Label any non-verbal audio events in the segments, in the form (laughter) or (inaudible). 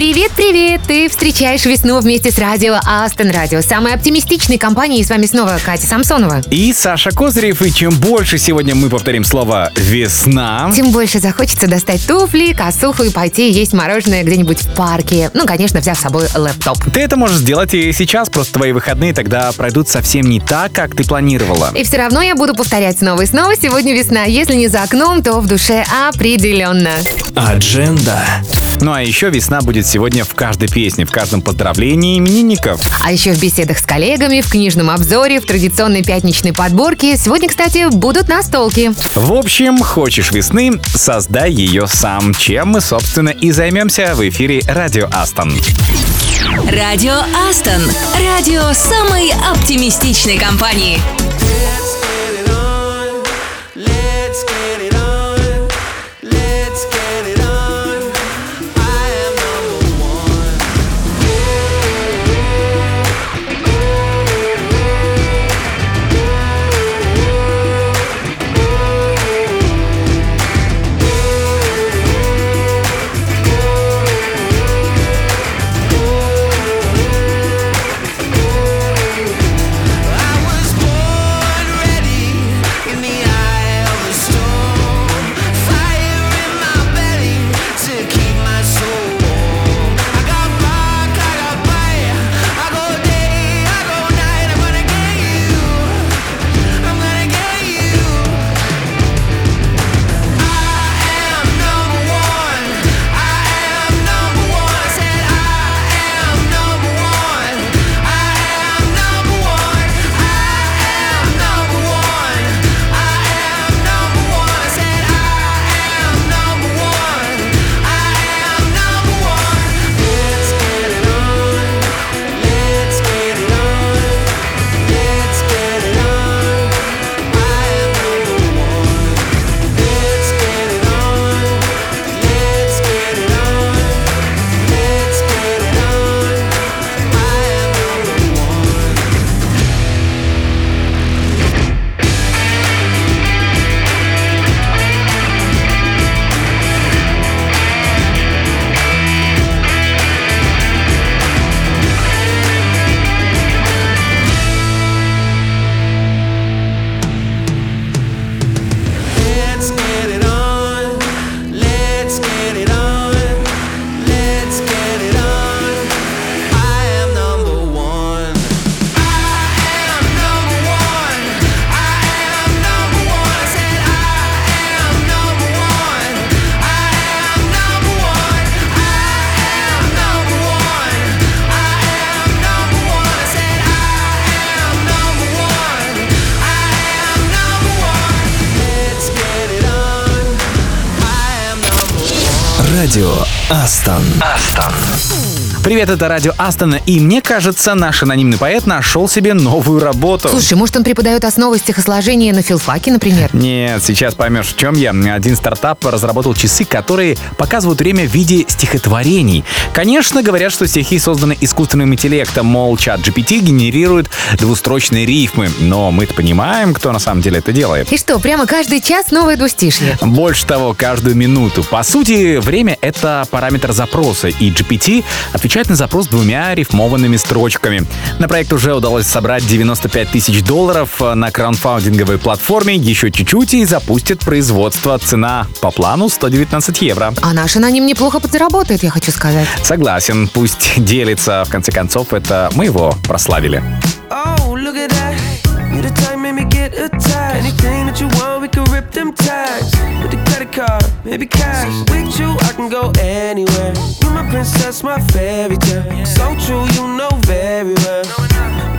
Привет-привет! Ты встречаешь весну вместе с радио Астон Радио, самой оптимистичной компанией. С вами снова Катя Самсонова. И Саша Козырев. И чем больше сегодня мы повторим слово «весна», Тем больше захочется достать туфли, косуху и пойти есть мороженое где-нибудь в парке. Ну, конечно, взяв с собой лэптоп. ты это можешь сделать и сейчас, просто твои выходные тогда пройдут совсем не так, как ты планировала. И все равно я буду повторять снова и снова. Сегодня весна. Если не за окном, то в душе определенно. Адженда. Ну а еще весна будет сегодня в каждой песне, в каждом поздравлении именинников. А еще в беседах с коллегами, в книжном обзоре, в традиционной пятничной подборке. Сегодня, кстати, будут настолки. В общем, хочешь весны, создай ее сам, чем мы, собственно, и займемся в эфире Радио Астон. Радио Астон. Радио самой оптимистичной компании. Let's get it on. Let's get Астон. Астон. Привет, это Радио Астона, и мне кажется, наш анонимный поэт нашел себе новую работу. Слушай, может, он преподает основы стихосложения на филфаке, например? Нет, сейчас поймешь, в чем я. Один стартап разработал часы, которые показывают время в виде стихотворений. Конечно, говорят, что стихи созданы искусственным интеллектом, мол, чат GPT генерирует двустрочные рифмы. Но мы-то понимаем, кто на самом деле это делает. И что, прямо каждый час новое двустишье? Больше того, каждую минуту. По сути, время — это параметр запроса, и GPT отвечает на запрос двумя рифмованными строчками. На проект уже удалось собрать 95 тысяч долларов на краундфаундинговой платформе. Еще чуть-чуть и запустит производство. Цена по плану 119 евро. А наш аноним неплохо подзаработает, я хочу сказать. Согласен, пусть делится. В конце концов, это мы его прославили. Oh, look at that. You the type, make me get attached. Anything that you want, we can rip them tags. Credit maybe cash. With you, I can go anywhere. You my princess, my fairy tale. So true, you know very well.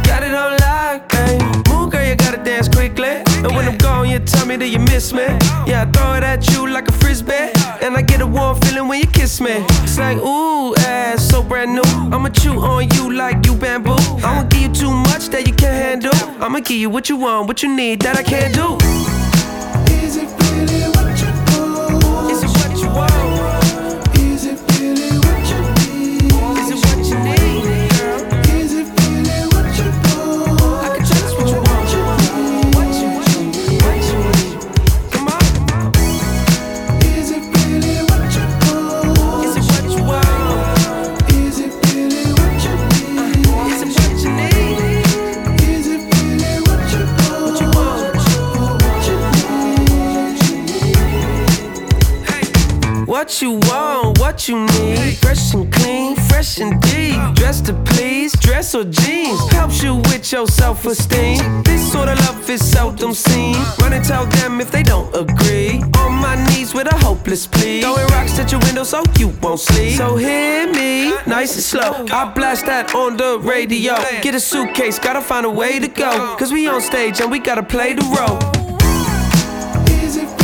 Got it on lock, babe. Move, girl, you gotta dance quickly. And when I'm gone, you tell me that you miss me. Yeah, I throw it at you like a frisbee. And I get a warm feeling when you kiss me. It's like, ooh, ass so brand new. I'ma chew on you like you bamboo. I'ma give you too much that you can't handle. I'ma give you what you want, what you need that I can't do. Is it really you world. What you want, what you need. Fresh and clean, fresh and deep. Dress to please, dress or jeans. Helps you with your self esteem. This sort of love is seldom seen. Run and tell them if they don't agree. On my knees with a hopeless plea. Throwing rocks at your window so you won't sleep. So hear me, nice and slow. I blast that on the radio. Get a suitcase, gotta find a way to go. Cause we on stage and we gotta play the role. Is it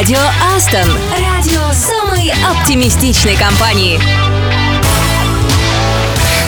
Радио Астон. Радио самой оптимистичной компании.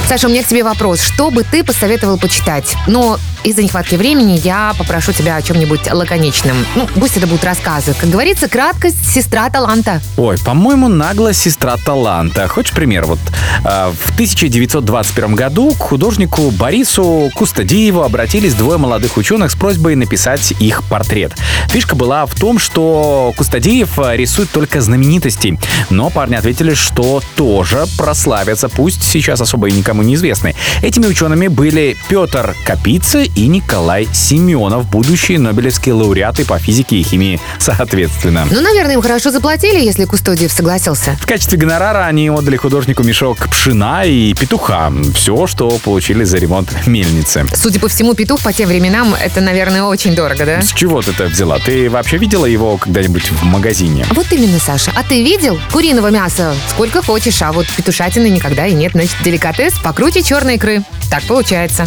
Саша, у меня к тебе вопрос. Что бы ты посоветовал почитать? Но из-за нехватки времени я попрошу тебя о чем-нибудь лаконичном. Ну, пусть это будут рассказы. Как говорится, краткость – сестра таланта. Ой, по-моему, нагло сестра таланта. Хочешь пример? Вот э, в 1921 году к художнику Борису Кустадиеву обратились двое молодых ученых с просьбой написать их портрет. Фишка была в том, что Кустадиев э, рисует только знаменитостей, но парни ответили, что тоже прославятся, пусть сейчас особо и никому не известны. Этими учеными были Петр Капица и Николай Семенов, будущие нобелевские лауреаты по физике и химии, соответственно. Ну, наверное, им хорошо заплатили, если Кустодиев согласился. В качестве гонорара они отдали художнику мешок пшена и петуха. Все, что получили за ремонт мельницы. Судя по всему, петух по тем временам – это, наверное, очень дорого, да? С чего ты это взяла? Ты вообще видела его когда-нибудь в магазине? Вот именно, Саша. А ты видел? Куриного мяса сколько хочешь, а вот петушатины никогда и нет. Значит, деликатес покруче черной икры. Так получается.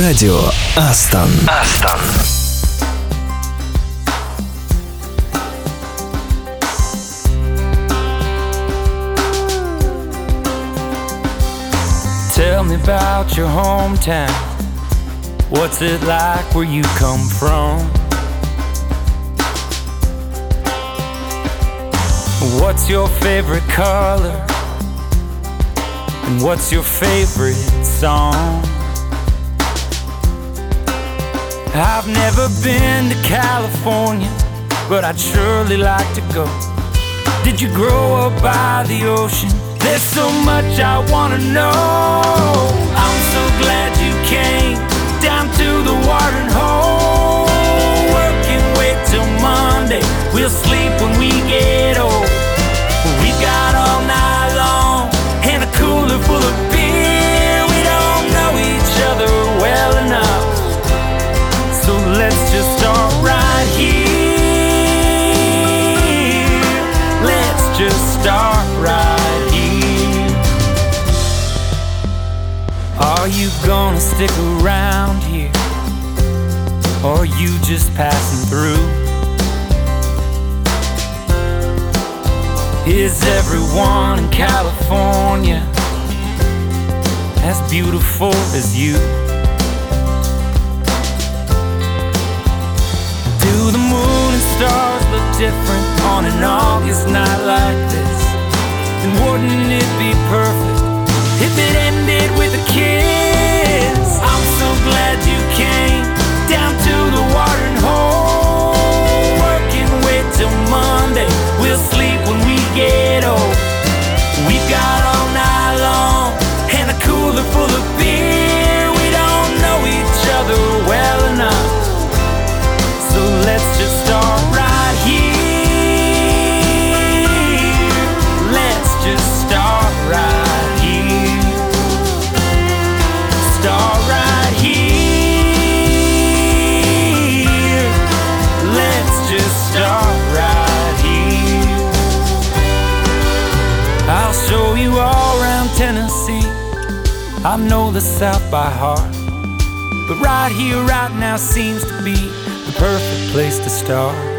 Радио Астон. Астон. Tell me about your hometown. What's it like where you come from? What's your favorite color? And what's your favorite song? I've never been to California, but I'd surely like to go. Did you grow up by the ocean? There's so much I wanna know. for is you. Right here, right now seems to be the perfect place to start.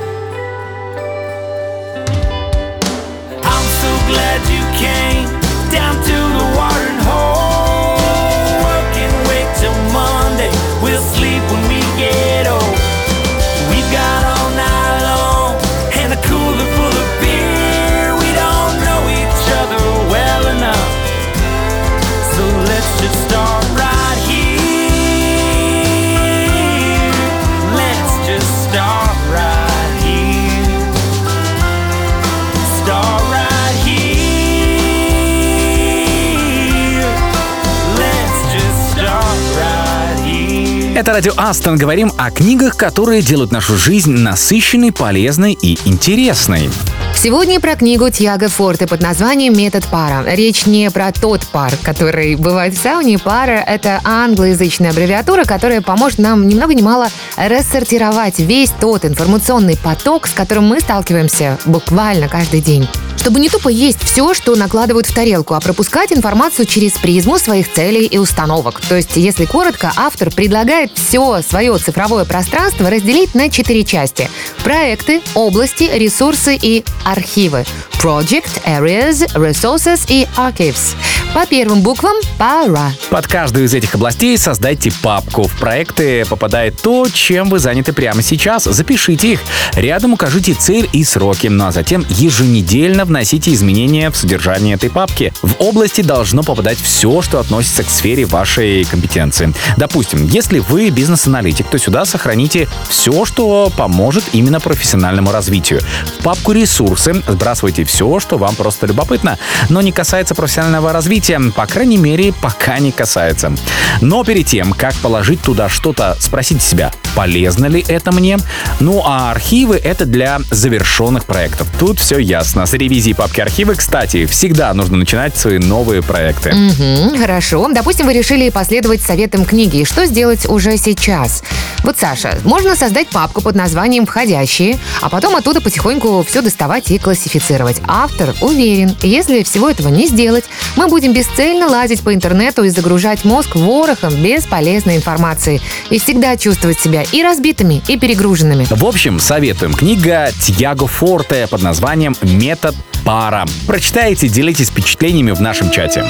Это радио Астон. Говорим о книгах, которые делают нашу жизнь насыщенной, полезной и интересной. Сегодня про книгу Тьяго Форте под названием «Метод пара». Речь не про тот пар, который бывает в сауне. Пара — это англоязычная аббревиатура, которая поможет нам ни много ни мало рассортировать весь тот информационный поток, с которым мы сталкиваемся буквально каждый день. Чтобы не тупо есть все, что накладывают в тарелку, а пропускать информацию через призму своих целей и установок. То есть, если коротко, автор предлагает все свое цифровое пространство разделить на четыре части. Проекты, области, ресурсы и архивы. Project, Areas, Resources и Archives. По первым буквам пара. Под каждую из этих областей создайте папку. В проекты попадает то, чем вы заняты прямо сейчас. Запишите их. Рядом укажите цель и сроки. Ну а затем еженедельно вносите изменения в содержание этой папки. В области должно попадать все, что относится к сфере вашей компетенции. Допустим, если вы бизнес-аналитик, то сюда сохраните все, что поможет именно профессиональному развитию. В папку «Ресурсы» сбрасывайте все, что вам просто любопытно, но не касается профессионального развития, по крайней мере, пока не касается. Но перед тем, как положить туда что-то, спросите себя, полезно ли это мне? Ну а архивы — это для завершенных проектов. Тут все ясно. С ревизии папки архивы, кстати, всегда нужно начинать свои новые проекты. Мгм, хорошо. Допустим, вы решили последовать советам книги. Что сделать уже сейчас? Вот, Саша, можно создать папку под названием «Входящие», а потом оттуда потихоньку все доставать и классифицировать. Автор уверен, если всего этого не сделать, мы будем бесцельно лазить по интернету и загружать мозг ворохом бесполезной информации. И всегда чувствовать себя и разбитыми, и перегруженными. В общем, советуем. Книга Тьяго Форте под названием «Метод пара». Прочитайте, делитесь впечатлениями в нашем чате.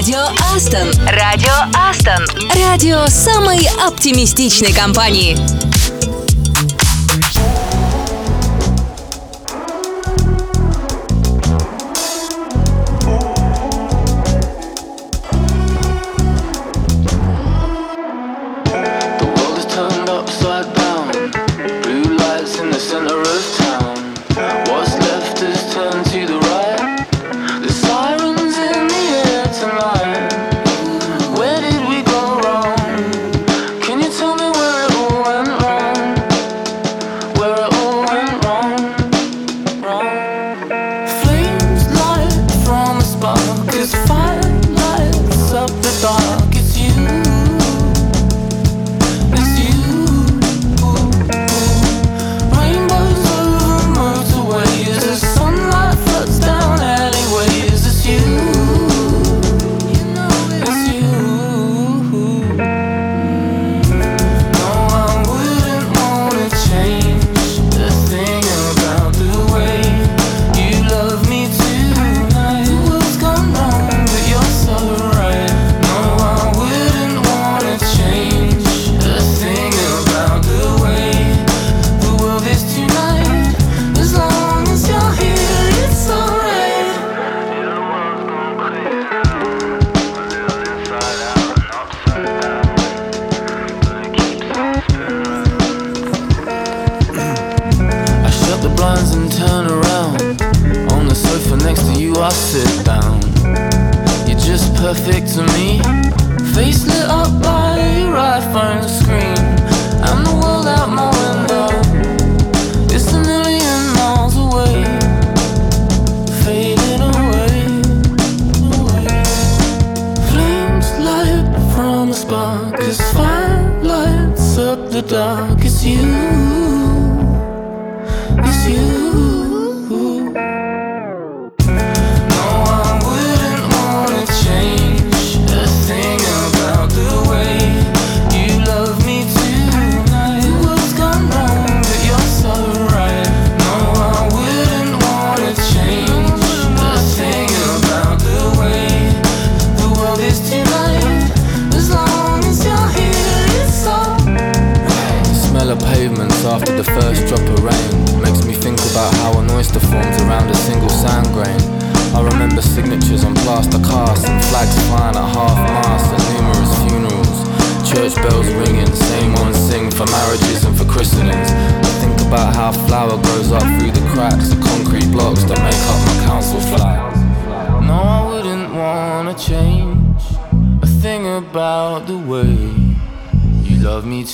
Радио Астон. Радио Астон. Радио самой оптимистичной компании.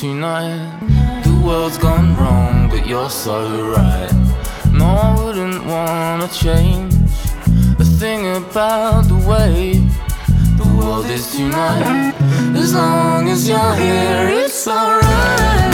Tonight. The world's gone wrong, but you're so right. No, I wouldn't wanna change a thing about the way the world is tonight. As long as you're here, it's alright.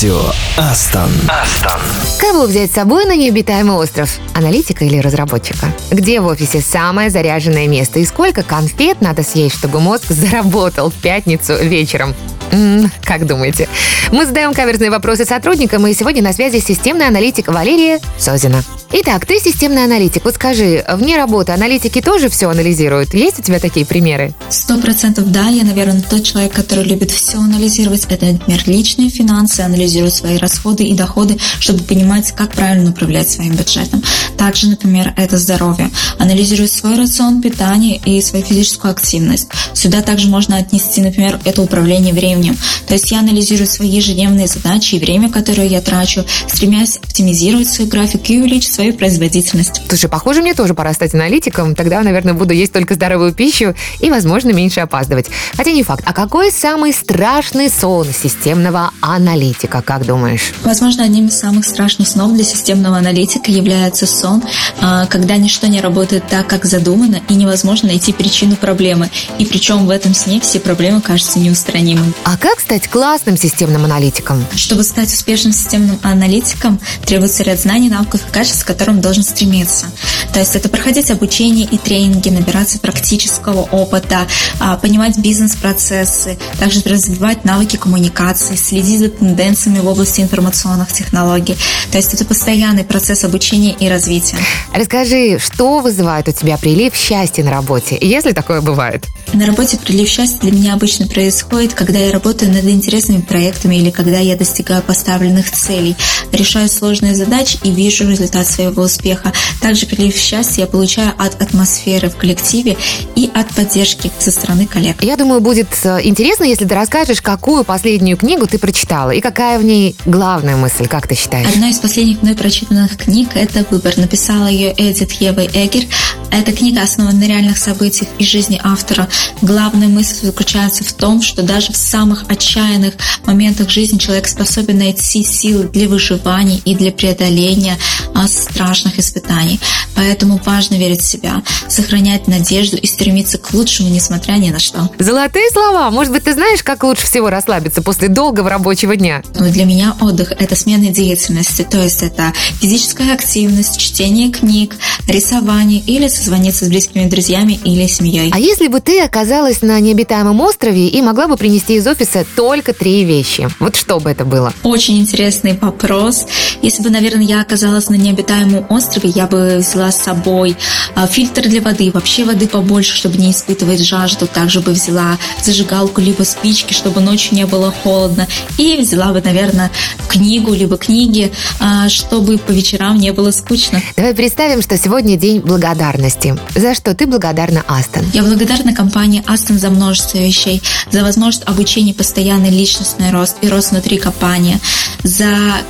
Радио Астон. Астон. Кого взять с собой на необитаемый остров? Аналитика или разработчика? Где в офисе самое заряженное место? И сколько конфет надо съесть, чтобы мозг заработал в пятницу вечером? М, как думаете? Мы задаем каверзные вопросы сотрудникам, и сегодня на связи системный аналитик Валерия Созина. Итак, ты системный аналитик. Вот скажи, вне работы аналитики тоже все анализируют? Есть у тебя такие примеры? Сто процентов да, я, наверное, тот человек, который любит все анализировать. Это, например, личные финансы, анализировать свои расходы и доходы, чтобы понимать, как правильно управлять своим бюджетом. Также, например, это здоровье. Анализировать свой рацион питания и свою физическую активность. Сюда также можно отнести, например, это управление временем. То есть я анализирую свои ежедневные задачи и время, которое я трачу, стремясь оптимизировать свой график и увеличить свою производительность. Слушай, похоже, мне тоже пора стать аналитиком. Тогда, наверное, буду есть только здоровую пищу и, возможно, меньше опаздывать. Хотя не факт. А какой самый страшный сон системного аналитика, как думаешь? Возможно, одним из самых страшных снов для системного аналитика является сон, а, когда ничто не работает так, как задумано, и невозможно найти причину проблемы. И причем в этом сне все проблемы кажутся неустранимыми. А как стать классным системным аналитиком? Чтобы стать успешным системным аналитиком, требуется ряд знаний, навыков и качеств, которым должен стремиться. То есть это проходить обучение и тренинги, набираться практического опыта, а, понимать бизнес-процессы, также развивать навыки коммуникации, следить за тенденциями в области информационных технологий. То есть это постоянный процесс обучения и развития. Расскажи, что вызывает у тебя прилив счастья на работе, если такое бывает? На работе прилив счастья для меня обычно происходит, когда я работаю над интересными проектами или когда я достигаю поставленных целей, решаю сложные задачи и вижу результат своего успеха. Также прилив счастья я получаю от атмосферы в коллективе и от поддержки со стороны коллег. Я думаю, будет э, интересно, если ты расскажешь, какую последнюю книгу ты прочитала и какая в ней главная мысль, как ты считаешь? Одна из последних мной прочитанных книг – это «Выбор». Написала ее Эдит Ева Эггер. Эта книга основана на реальных событиях из жизни автора. Главная мысль заключается в том, что даже в самых отчаянных моментах жизни человек способен найти силы для выживания и для преодоления а, страшных испытаний. Поэтому важно верить в себя, сохранять надежду и стремиться к лучшему, несмотря ни на что. Золотые слова. Может быть, ты знаешь, как лучше всего расслабиться после долгого рабочего дня? Но для меня отдых – это смена деятельности, то есть это физическая активность, чтение книг, рисование или созвониться с близкими друзьями или семьей. А если бы ты оказалась на необитаемом острове и могла бы принести из офиса только три вещи? Вот что бы это было? Очень интересный вопрос. Если бы, наверное, я оказалась на необитаемом острове, я бы взяла с собой а, фильтр для воды, вообще воды побольше, чтобы не испытывать жажду. Также бы взяла зажигалку, либо спички, чтобы ночью не было холодно. И взяла бы, наверное, книгу, либо книги, а, чтобы по вечерам не было скучно. Давай представим, что сегодня день благодарности. За что ты благодарна Астон? Я благодарна компании Aston за множество вещей, за возможность обучения, постоянный личностный рост и рост внутри компании, за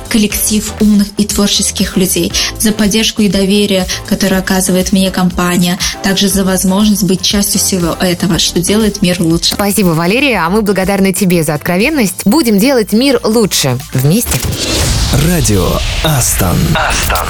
коллектив умных и творческих людей, за поддержку и доверие, которое оказывает мне компания, также за возможность быть частью всего этого, что делает мир лучше. Спасибо, Валерия, а мы благодарны тебе за откровенность. Будем делать мир лучше. Вместе. Радио Астон. Астон.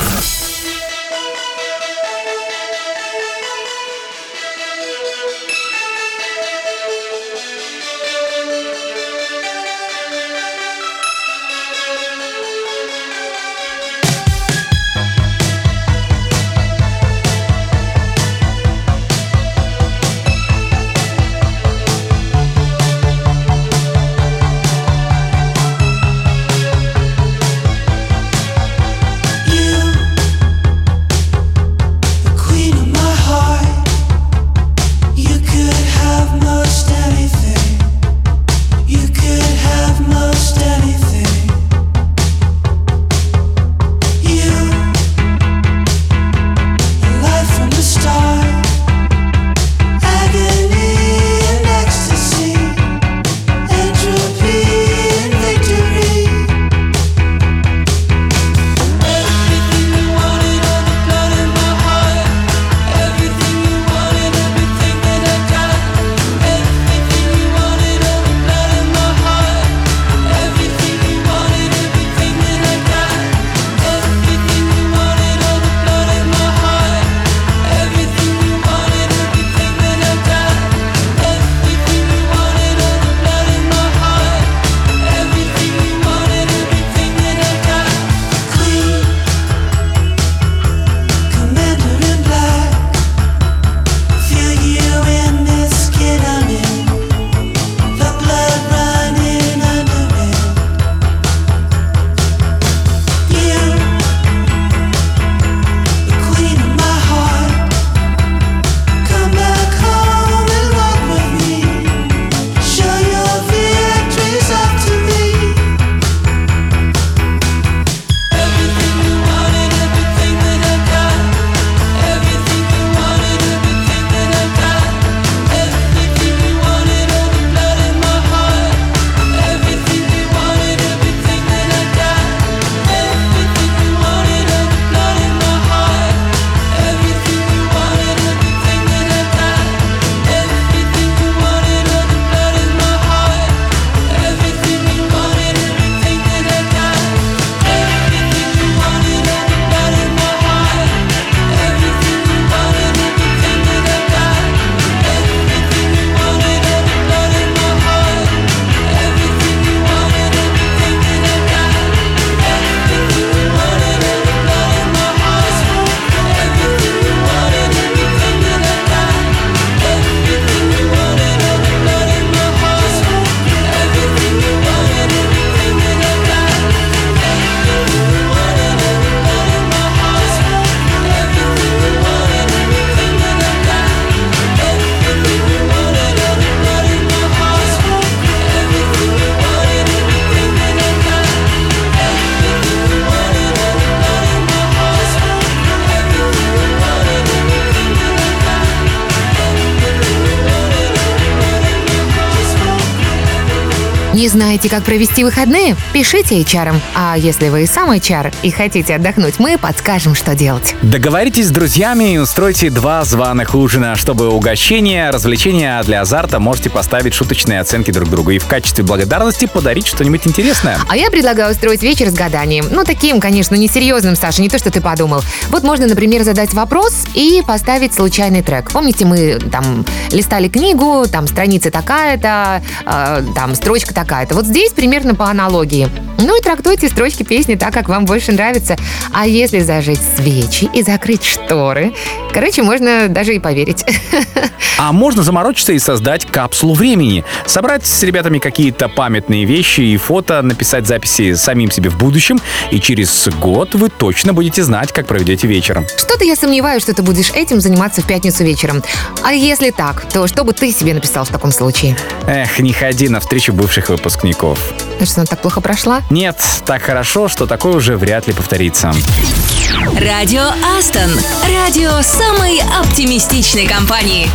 Знаете, как провести выходные? Пишите HR. А если вы сам HR и хотите отдохнуть, мы подскажем, что делать. Договоритесь с друзьями и устройте два званых ужина, чтобы угощение, развлечения для азарта можете поставить шуточные оценки друг другу и в качестве благодарности подарить что-нибудь интересное. А я предлагаю устроить вечер с гаданием. Ну, таким, конечно, несерьезным, Саша, не то, что ты подумал. Вот можно, например, задать вопрос и поставить случайный трек. Помните, мы там листали книгу, там страница такая-то, э, там строчка такая-то. Вот здесь примерно по аналогии. Ну и трактуйте строчки песни так, как вам больше нравится. А если зажечь свечи и закрыть шторы, короче, можно даже и поверить. (laughs) А можно заморочиться и создать капсулу времени. Собрать с ребятами какие-то памятные вещи и фото, написать записи самим себе в будущем, и через год вы точно будете знать, как проведете вечером. Что-то я сомневаюсь, что ты будешь этим заниматься в пятницу вечером. А если так, то что бы ты себе написал в таком случае? Эх, не ходи на встречу бывших выпускников. Ну что, она так плохо прошла? Нет, так хорошо, что такое уже вряд ли повторится. Радио Астон. Радио самой оптимистичной компании.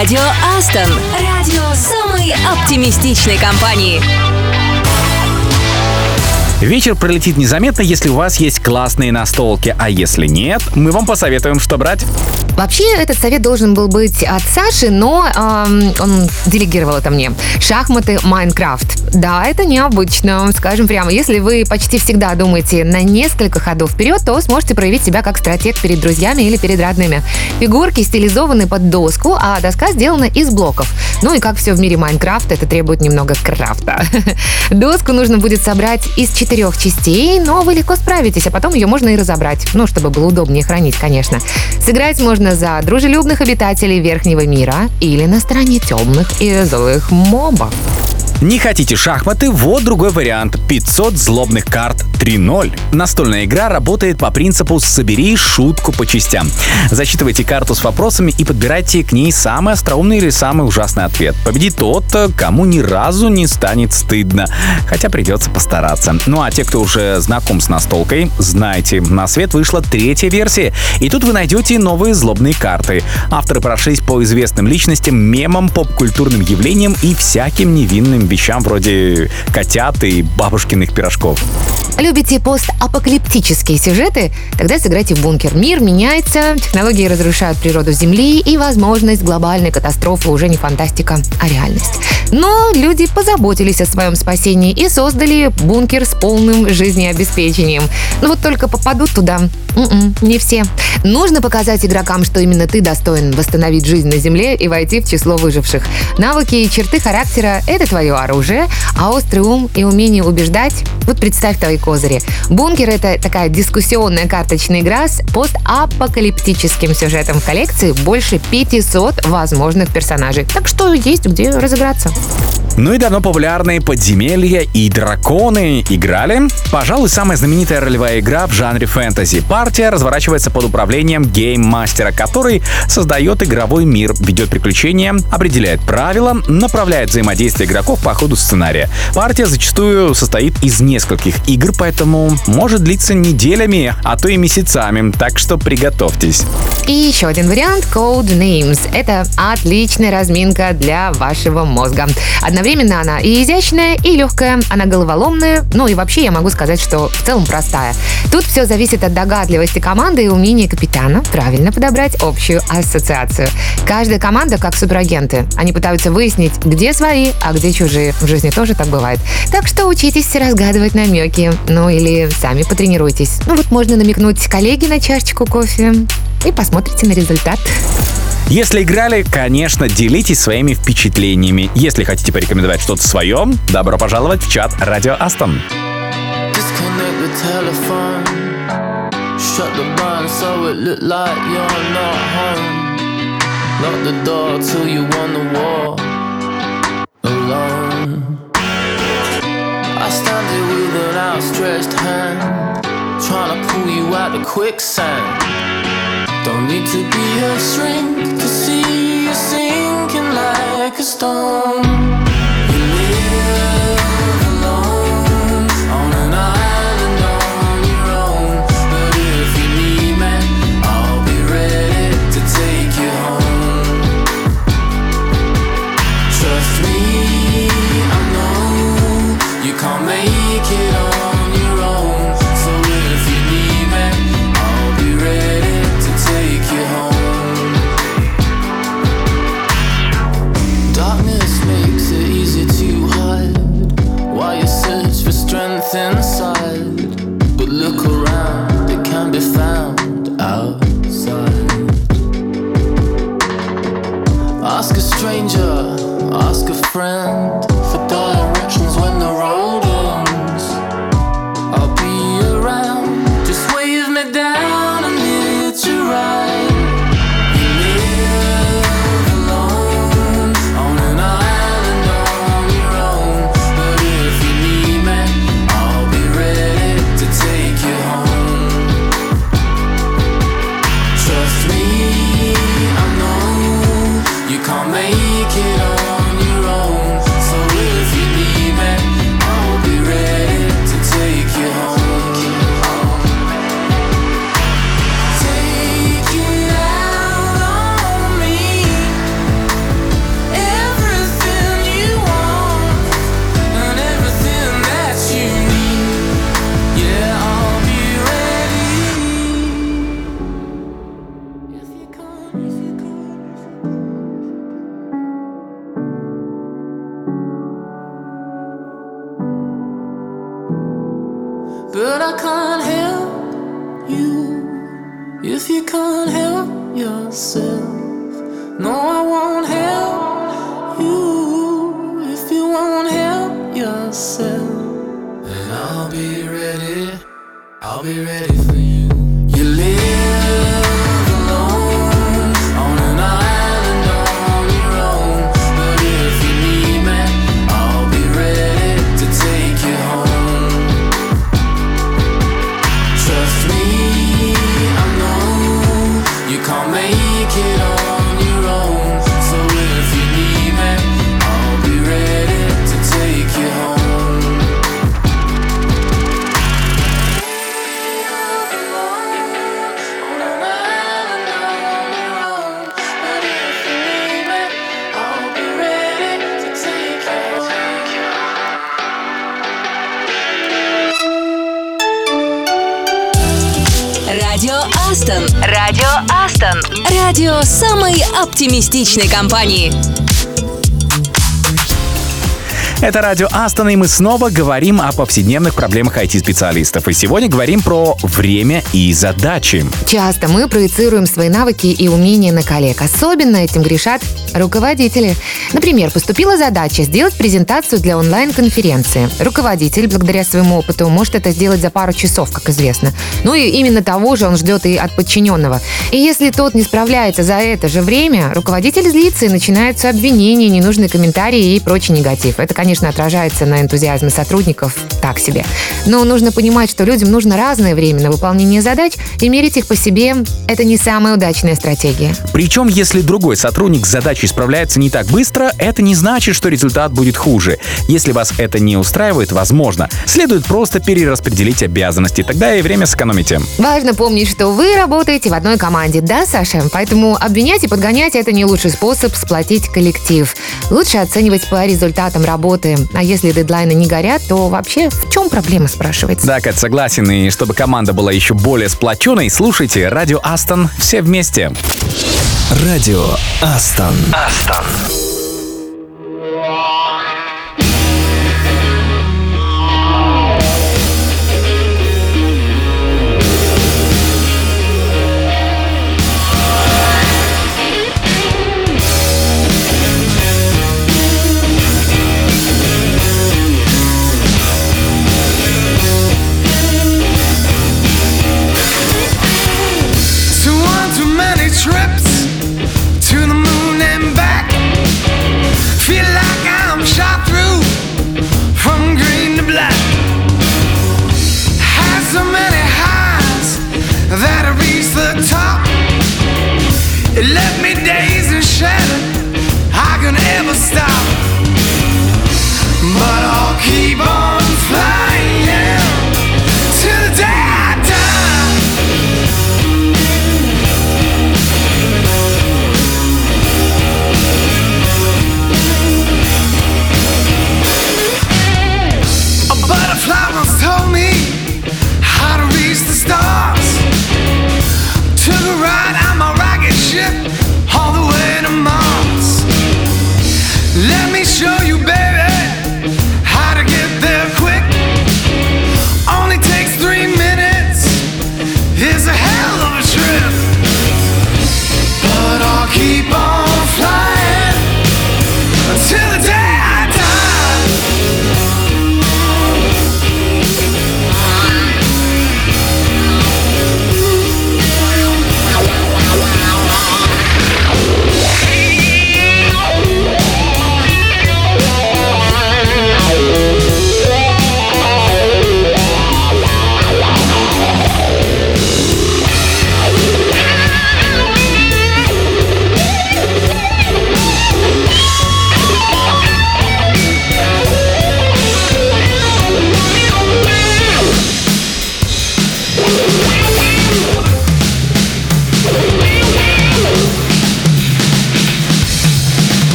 Радио Астон. Радио самой оптимистичной компании. Вечер пролетит незаметно, если у вас есть классные настолки, а если нет, мы вам посоветуем, что брать. Вообще, этот совет должен был быть от Саши, но эм, он делегировал это мне. Шахматы Майнкрафт. Да, это необычно. Скажем прямо, если вы почти всегда думаете на несколько ходов вперед, то сможете проявить себя как стратег перед друзьями или перед родными. Фигурки стилизованы под доску, а доска сделана из блоков. Ну и как все в мире Майнкрафта, это требует немного крафта. (laughs) Доску нужно будет собрать из четырех частей, но вы легко справитесь, а потом ее можно и разобрать. Ну, чтобы было удобнее хранить, конечно. Сыграть можно за дружелюбных обитателей Верхнего мира или на стороне темных и злых мобов. Не хотите шахматы? Вот другой вариант. 500 злобных карт 3.0. Настольная игра работает по принципу «собери шутку по частям». Засчитывайте карту с вопросами и подбирайте к ней самый остроумный или самый ужасный ответ. Победит тот, кому ни разу не станет стыдно. Хотя придется постараться. Ну а те, кто уже знаком с настолкой, знайте, на свет вышла третья версия. И тут вы найдете новые злобные карты. Авторы прошлись по известным личностям, мемам, поп-культурным явлениям и всяким невинным вещам вроде котят и бабушкиных пирожков. Любите постапокалиптические сюжеты? Тогда сыграйте в бункер. Мир меняется, технологии разрушают природу Земли, и возможность глобальной катастрофы уже не фантастика, а реальность. Но люди позаботились о своем спасении и создали бункер с полным жизнеобеспечением. Но вот только попадут туда м-м, не все. Нужно показать игрокам, что именно ты достоин восстановить жизнь на Земле и войти в число выживших. Навыки и черты характера – это твое оружие, а острый ум и умение убеждать – вот представь твои козыри. Бункер – это такая дискуссионная карточная игра с постапокалиптическим сюжетом в коллекции больше 500 возможных персонажей. Так что есть где разыграться. Ну и давно популярные подземелья и драконы играли. Пожалуй, самая знаменитая ролевая игра в жанре фэнтези. Партия разворачивается под управлением гейммастера, который создает игровой мир, ведет приключения, определяет правила, направляет взаимодействие игроков по ходу сценария. Партия зачастую состоит из нескольких игр, поэтому может длиться неделями, а то и месяцами, так что приготовьтесь. И еще один вариант – Code Names. Это отличная разминка для вашего мозга. Одновременно она и изящная, и легкая, она головоломная, ну и вообще я могу сказать, что в целом простая. Тут все зависит от догадливости команды и умения капитана правильно подобрать общую ассоциацию. Каждая команда как суперагенты. Они пытаются выяснить, где свои, а где чужие. В жизни тоже так бывает. Так что учитесь разгадывать намеки. Ну или сами потренируйтесь. Ну вот можно намекнуть коллеге на чашечку кофе и посмотрите на результат. Если играли, конечно, делитесь своими впечатлениями. Если хотите порекомендовать что-то свое, добро пожаловать в чат Радио Астон. Disconnect the telephone. Shut the blind so it look like you're not home. Lock the door till you won the war. Alone. I stand here with an outstretched hand. Trying to pull you out the quicksand. Don't need to be a shrink to see you sinking like a stone. come. Оптимистичной компании. Это радио Астон, и мы снова говорим о повседневных проблемах IT-специалистов. И сегодня говорим про время и задачи. Часто мы проецируем свои навыки и умения на коллег. Особенно этим грешат руководители. Например, поступила задача сделать презентацию для онлайн-конференции. Руководитель, благодаря своему опыту, может это сделать за пару часов, как известно. Ну и именно того же он ждет и от подчиненного. И если тот не справляется за это же время, руководитель злится и начинаются обвинения, ненужные комментарии и прочий негатив. Это, конечно, отражается на энтузиазме сотрудников так себе. Но нужно понимать, что людям нужно разное время на выполнение задач, и мерить их по себе – это не самая удачная стратегия. Причем, если другой сотрудник с задачей справляется не так быстро, это не значит, что результат будет хуже. Если вас это не устраивает, возможно, следует просто перераспределить обязанности, тогда и время сэкономите. Важно помнить, что вы работаете в одной команде, да, Саша? Поэтому обвинять и подгонять – это не лучший способ сплотить коллектив. Лучше оценивать по результатам работы. А если дедлайны не горят, то вообще в чем проблема, спрашивается? Да, Кать, согласен. И чтобы команда была еще более сплоченной, слушайте радио Астон все вместе. Радио Астон. Астон.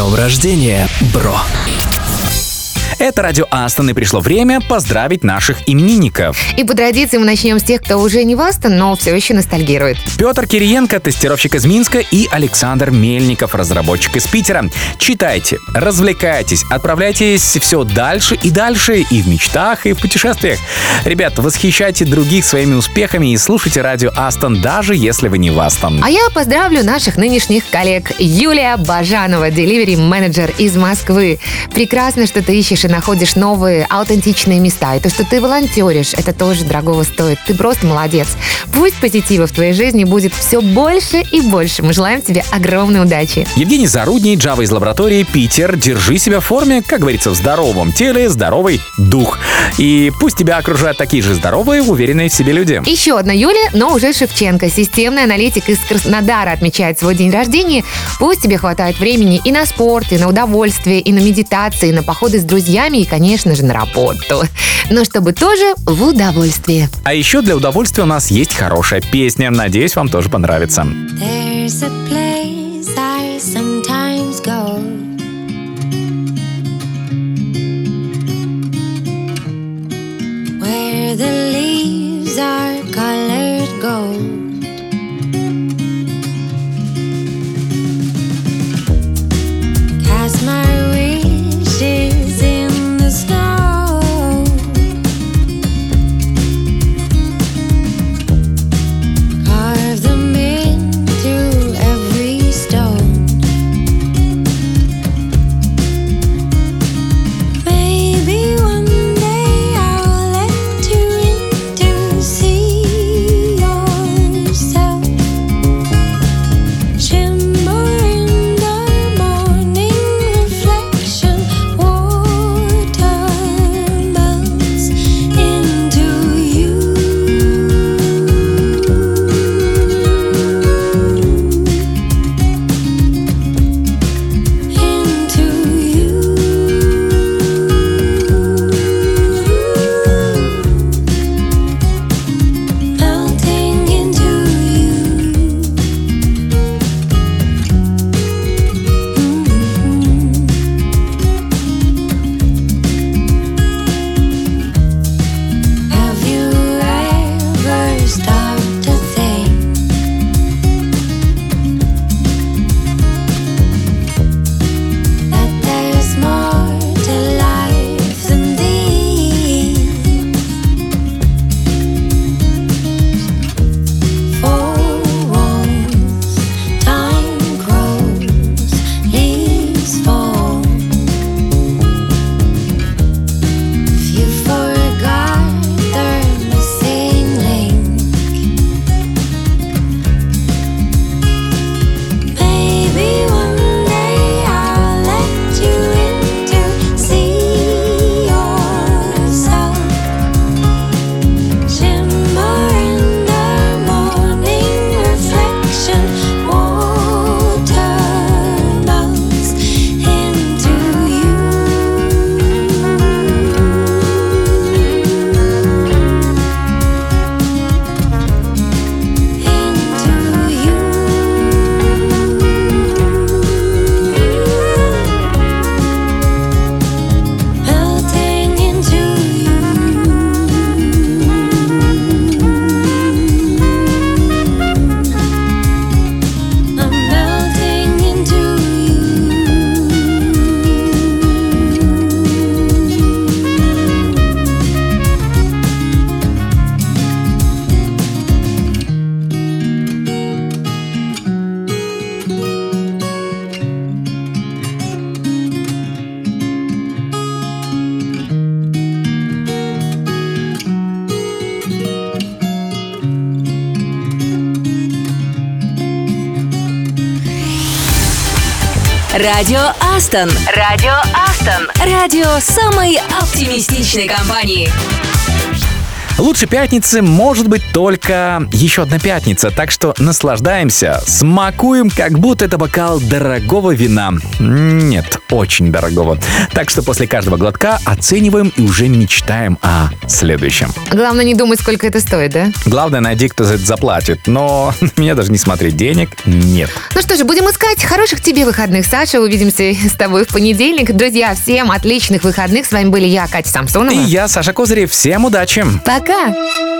Днем рождения, бро! Это радио Астон, и пришло время поздравить наших именинников. И по традиции мы начнем с тех, кто уже не в Астон, но все еще ностальгирует. Петр Кириенко, тестировщик из Минска, и Александр Мельников, разработчик из Питера. Читайте, развлекайтесь, отправляйтесь все дальше и дальше, и в мечтах, и в путешествиях. Ребят, восхищайте других своими успехами и слушайте радио Астон, даже если вы не в Астон. А я поздравлю наших нынешних коллег. Юлия Бажанова, delivery менеджер из Москвы. Прекрасно, что ты ищешь находишь новые аутентичные места. И то, что ты волонтеришь, это тоже дорогого стоит. Ты просто молодец. Пусть позитива в твоей жизни будет все больше и больше. Мы желаем тебе огромной удачи. Евгений Зарудний, Java из лаборатории Питер. Держи себя в форме, как говорится, в здоровом теле, здоровый дух. И пусть тебя окружают такие же здоровые, уверенные в себе люди. Еще одна Юля, но уже Шевченко, системный аналитик из Краснодара, отмечает свой день рождения. Пусть тебе хватает времени и на спорт, и на удовольствие, и на медитации, и на походы с друзьями, и, конечно же, на работу. Но чтобы тоже в удовольствие. А еще для удовольствия у нас есть хорошая песня. Надеюсь, вам тоже понравится. There's a place I sometimes go. Where the leaves are colored gold. Радио Астон. Радио Астон. Радио самой оптимистичной компании. Лучше пятницы может быть только еще одна пятница, так что наслаждаемся, смакуем, как будто это бокал дорогого вина. Нет, очень дорогого. Так что после каждого глотка оцениваем и уже мечтаем о следующем. Главное не думать, сколько это стоит, да? Главное, найди, кто за это заплатит. Но (laughs) меня даже не смотреть денег нет. Ну что же, будем искать хороших тебе выходных, Саша. Увидимся с тобой в понедельник. Друзья, всем отличных выходных. С вами были я, Катя Самсонова. И я, Саша Козырев. Всем удачи! Пока!